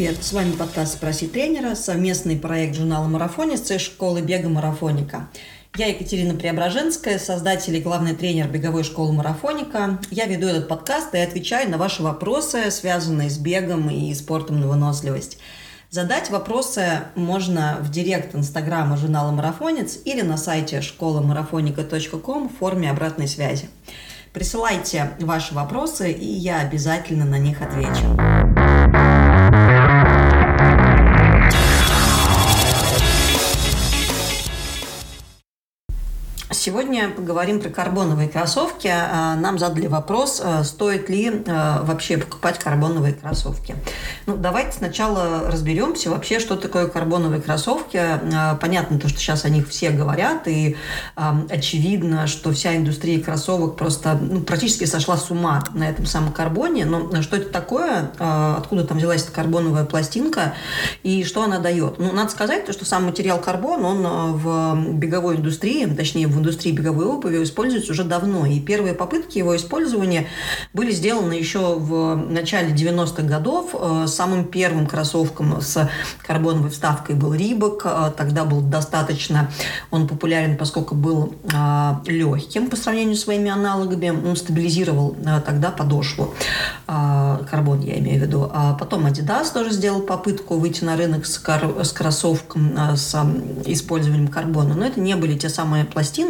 Привет, с вами подкаст «Спроси тренера», совместный проект журнала «Марафонец» и школы бега «Марафоника». Я Екатерина Преображенская, создатель и главный тренер беговой школы «Марафоника». Я веду этот подкаст и отвечаю на ваши вопросы, связанные с бегом и спортом на выносливость. Задать вопросы можно в директ инстаграма журнала «Марафонец» или на сайте школамарафоника.ком в форме обратной связи. Присылайте ваши вопросы, и я обязательно на них отвечу. Сегодня поговорим про карбоновые кроссовки. А, нам задали вопрос, а, стоит ли а, вообще покупать карбоновые кроссовки. Ну, давайте сначала разберемся вообще, что такое карбоновые кроссовки. Понятно то, что сейчас о них все говорят, и очевидно, что вся индустрия кроссовок просто ну, практически сошла с ума на этом самом карбоне. Но что это такое, откуда там взялась эта карбоновая пластинка и что она дает? Ну, надо сказать, то, что сам материал карбон, он в беговой индустрии, точнее в индустрии беговой обуви используется уже давно. И первые попытки его использования были сделаны еще в начале 90-х годов. Э, самым первым кроссовком с карбоновой вставкой был Рибок. Э, тогда был достаточно он популярен, поскольку был э, легким по сравнению с своими аналогами. Он стабилизировал тогда подошву. Карбон, я имею в виду. А потом Adidas тоже сделал попытку выйти на рынок с, кар- с кроссовком с использованием карбона. Но это не были те самые пластины,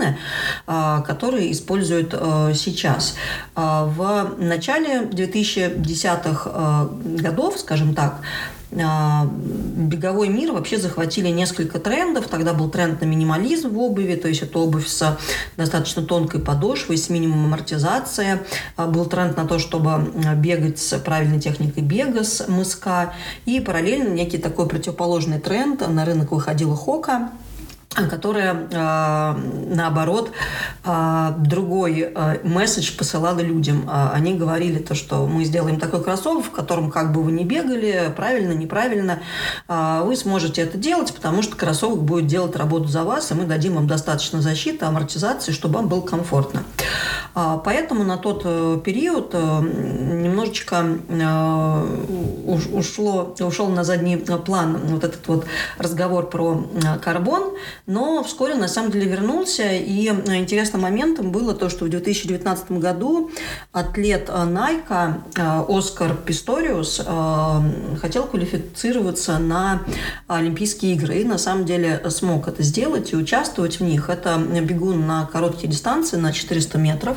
а, которые используют а, сейчас. А, в начале 2010-х годов, скажем так, беговой мир вообще захватили несколько трендов. Тогда был тренд на минимализм в обуви, то есть это обувь с достаточно тонкой подошвой, с минимумом амортизации. Был тренд на то, чтобы бегать с правильной техникой бега, с мыска. И параллельно некий такой противоположный тренд. На рынок выходила Хока, которая, э, наоборот, э, другой э, месседж посылала людям. Они говорили то, что мы сделаем такой кроссовок, в котором как бы вы ни бегали, правильно, неправильно, вы сможете это делать, потому что кроссовок будет делать работу за вас, и мы дадим вам достаточно защиты, амортизации, чтобы вам было комфортно. Поэтому на тот период немножечко ушло, ушел на задний план вот этот вот разговор про карбон, но вскоре на самом деле вернулся. И э, интересным моментом было то, что в 2019 году атлет э, э, Оскар Писториус хотел квалифицироваться на Олимпийские игры. И на самом деле смог это сделать и участвовать в них. Это бегун на короткие дистанции, на 400 метров.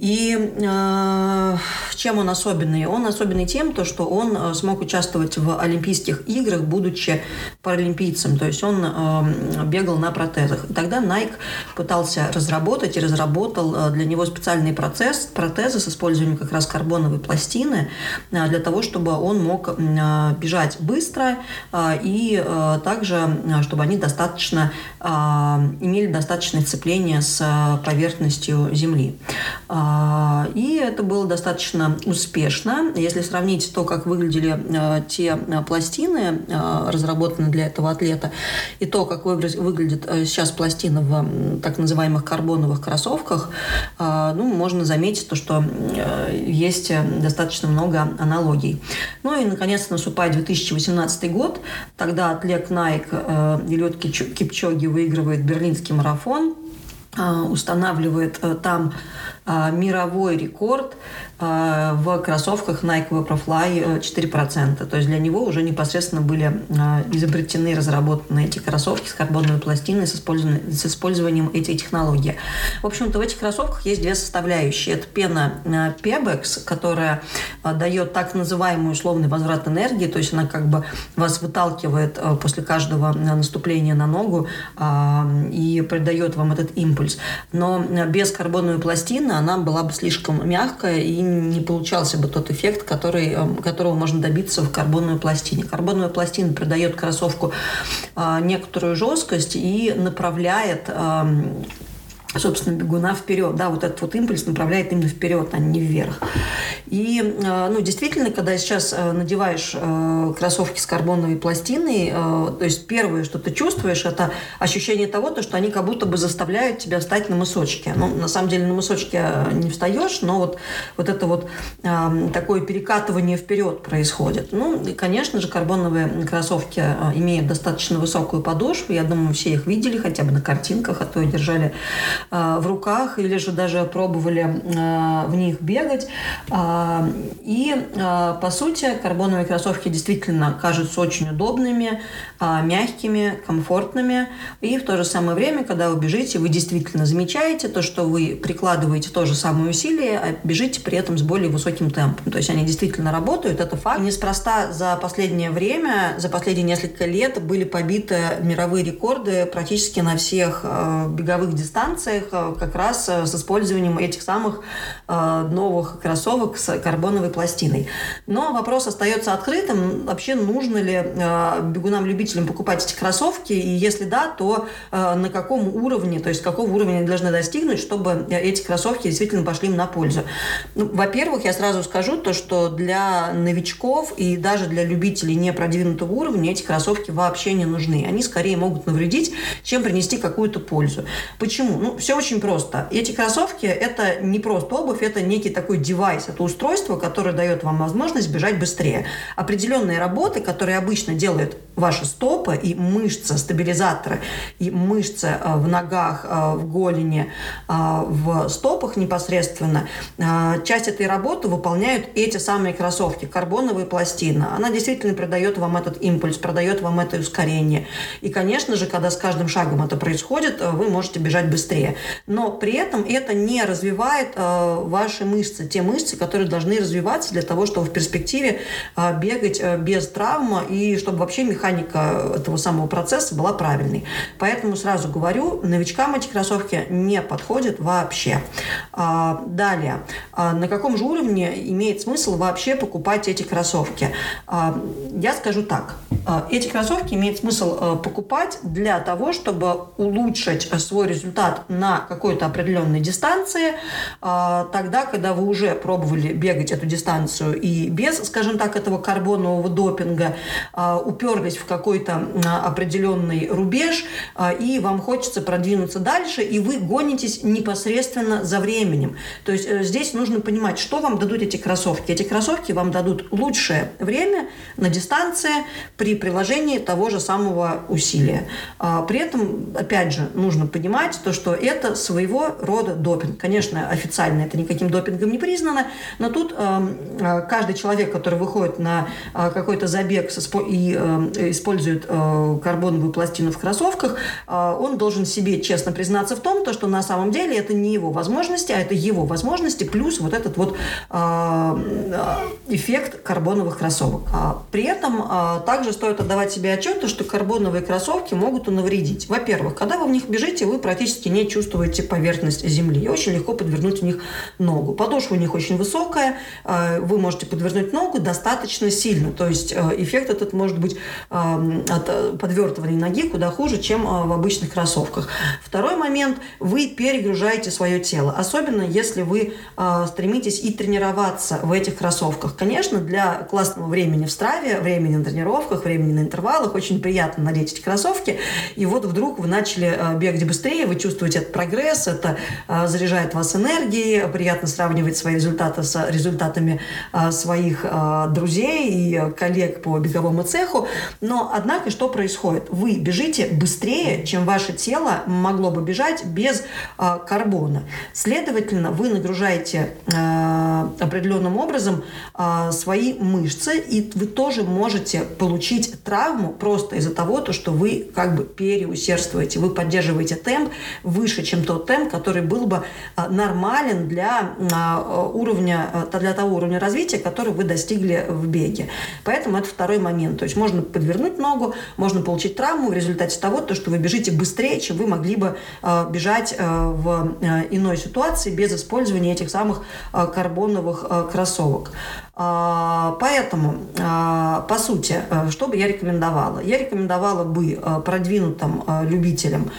И э, чем он особенный? Он особенный тем, то, что он э, смог участвовать в Олимпийских играх, будучи паралимпийцем. То есть он э, бегал на протезах. И тогда Nike пытался разработать и разработал э, для него специальный процесс, протезы с использованием как раз карбоновой пластины, э, для того, чтобы он мог бежать быстро и также, чтобы они достаточно имели достаточное сцепление с поверхностью Земли. Э, а, и это было достаточно успешно. Если сравнить то, как выглядели а, те а, пластины, разработанные для этого атлета, и то, как выглядит сейчас пластина в так называемых карбоновых кроссовках, ну, можно заметить то, что есть достаточно много аналогий. Ну и, наконец, наступает 2018 год. Тогда атлет Nike Илет Кипчоги выигрывает берлинский марафон, устанавливает там мировой рекорд а, в кроссовках Nike Vaporfly 4%. То есть для него уже непосредственно были а, изобретены, разработаны эти кроссовки с карбоновой пластиной с с использованием этих технологий. В общем-то, в этих кроссовках есть две составляющие. Это пена а, Pebex, которая дает так называемый условный возврат энергии, то есть она как бы вас выталкивает после каждого наступления на ногу и придает вам этот импульс. Но без карбоновой пластины она была бы слишком мягкая и не получался бы тот эффект, который, эм, которого можно добиться в карбонной пластине. Карбоновая пластина придает кроссовку а, некоторую жесткость и направляет эм, собственно, бегуна вперед. Да, вот этот вот импульс направляет именно вперед, а не вверх. И, э, ну, действительно, когда сейчас э, надеваешь э, кроссовки с карбоновой пластиной, то есть первое, что ты чувствуешь, это ощущение того, то, что они как будто бы заставляют тебя встать на мысочке. Ну, на самом деле на мысочке не встаешь, но вот, вот это вот такое перекатывание вперед происходит. Ну, и, конечно же, карбоновые кроссовки имеют достаточно высокую подошву. Я думаю, все их видели хотя бы на картинках, а то держали в руках или же даже пробовали э, в них бегать. А, и, э, по сути, карбоновые кроссовки действительно кажутся очень удобными, а, мягкими, комфортными. И в то же самое время, когда вы бежите, вы действительно замечаете то, что вы прикладываете то же самое усилие, а бежите при этом с более высоким темпом. То есть они действительно работают, это факт. Неспроста за последнее время, за последние несколько лет были побиты мировые рекорды практически на всех беговых дистанциях, инновациях э, как раз э, с использованием этих самых э, новых кроссовок с карбоновой пластиной. Но вопрос остается открытым. Вообще нужно ли бегунам-любителям покупать эти кроссовки? И если да, то на каком уровне, то есть какого уровня они должны достигнуть, чтобы эти кроссовки действительно пошли им на пользу? Ну, во-первых, я сразу скажу то, что для новичков и даже для любителей не продвинутого уровня эти кроссовки вообще не нужны. Они скорее могут навредить, чем принести какую-то пользу. Почему? Ну, все очень просто. Эти кроссовки – это не просто обувь, это некий такой девайс, это устройство, которое дает вам возможность бежать быстрее. Определенные работы, которые обычно делают ваши стопы и мышцы, стабилизаторы, и мышцы э, в ногах, э, в голени, э, в стопах непосредственно, часть этой работы выполняют эти самые кроссовки, карбоновые пластины. Она действительно придает вам этот импульс, продает вам это ускорение. И, конечно же, когда с каждым шагом это происходит, вы можете бежать быстрее. Но при этом это не развивает ваши мышцы, те мышцы, которые должны развиваться для того, чтобы в перспективе бегать без травмы и чтобы вообще механика этого самого процесса была правильной. Поэтому сразу говорю, новичкам эти кроссовки не подходят вообще. А, далее, а на каком же уровне имеет смысл вообще покупать эти кроссовки? А, я скажу так. Эти кроссовки имеет смысл покупать для того, чтобы улучшить свой результат на какой-то определенной дистанции, тогда, когда вы уже пробовали бегать эту дистанцию и без, скажем так, этого карбонового допинга, а, уперлись в какой-то определенный рубеж, а, и вам хочется продвинуться дальше, и вы гонитесь непосредственно за временем. То есть э, здесь нужно понимать, что вам дадут эти кроссовки. Эти кроссовки вам дадут лучшее время на дистанции при приложении того же самого усилия. При этом, опять же, нужно понимать то, что это своего рода допинг. Конечно, официально это никаким допингом не признано, но тут эм, э, каждый человек, который выходит на какой-то забег и э, использует э, карбоновую пластину в кроссовках, э, он должен себе честно признаться в том, то, что на самом деле это не его возможности, а это его возможности плюс вот этот вот э, эффект карбоновых кроссовок. А при этом также стоит отдавать себе отчет, что карбоновые кроссовки могут навредить. Во-первых, когда вы в них бежите, вы практически не чувствуете поверхность земли. И очень легко подвернуть в них ногу. Подошва у них очень высокая, вы можете подвернуть ногу достаточно сильно. То есть эффект этот может быть от подвертывания ноги куда хуже, чем в обычных кроссовках. Второй момент, вы перегружаете свое тело. Особенно если вы стремитесь и тренироваться в этих кроссовках. Конечно, для классного времени в страве, времени на тренировках, времени на интервалах очень приятно надеть эти кроссовки. И вот вдруг вы начали бегать быстрее, вы чувствуете этот прогресс, это а, заряжает вас энергией, приятно сравнивать свои результаты с результатами а, своих а, друзей и коллег по беговому цеху. Но, однако, что происходит? Вы бежите быстрее, чем ваше тело могло бы бежать без карбона. Следовательно, вы нагружаете определенным образом свои мышцы, и вы тоже можете получить травму просто из-за того, то, что вы как бы переусердствуете, вы поддерживаете темп выше, чем тот темп, который был бы а, нормален для а, уровня, для того уровня развития, который вы достигли в беге. Поэтому это второй момент. То есть можно подвернуть ногу, можно получить травму в результате того, то, что вы бежите быстрее, чем вы могли бы бежать в иной ситуации без использования этих самых карбоновых кроссовок. Поэтому, по сути, что бы я рекомендовала? Я рекомендовала бы продвинутым любителям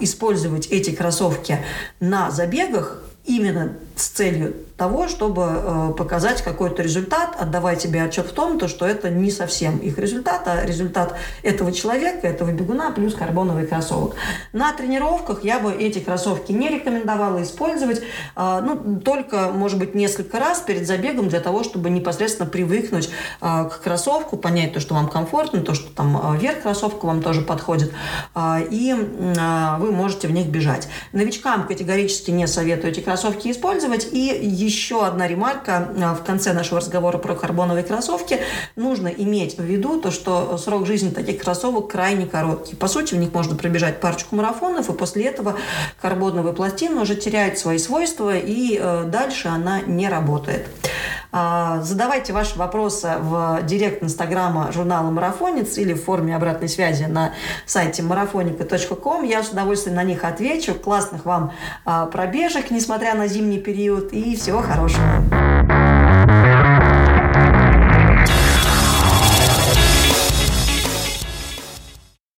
использовать эти кроссовки на забегах именно с целью того, чтобы э, показать какой-то результат, отдавая тебе отчет в том, то, что это не совсем их результат, а результат этого человека, этого бегуна плюс карбоновый кроссовок. На тренировках я бы эти кроссовки не рекомендовала использовать, э, ну, только, может быть, несколько раз перед забегом для того, чтобы непосредственно привыкнуть э, к кроссовку, понять то, что вам комфортно, то, что там верх кроссовка вам тоже подходит, и вы можете в них бежать. Новичкам категорически не советую эти кроссовки использовать, и еще одна ремарка а, в конце нашего разговора про карбоновые кроссовки. Нужно иметь в виду то, что срок жизни таких кроссовок крайне короткий. По сути, в них можно пробежать парочку марафонов, и после этого карбоновая пластина уже теряет свои свойства, и э, дальше она не работает. А, задавайте ваши вопросы в директ инстаграма журнала «Марафонец» или в форме обратной связи на сайте marafonica.com. Я с удовольствием на них отвечу. Классных вам а, пробежек, несмотря на зимний период, и всего хорошего.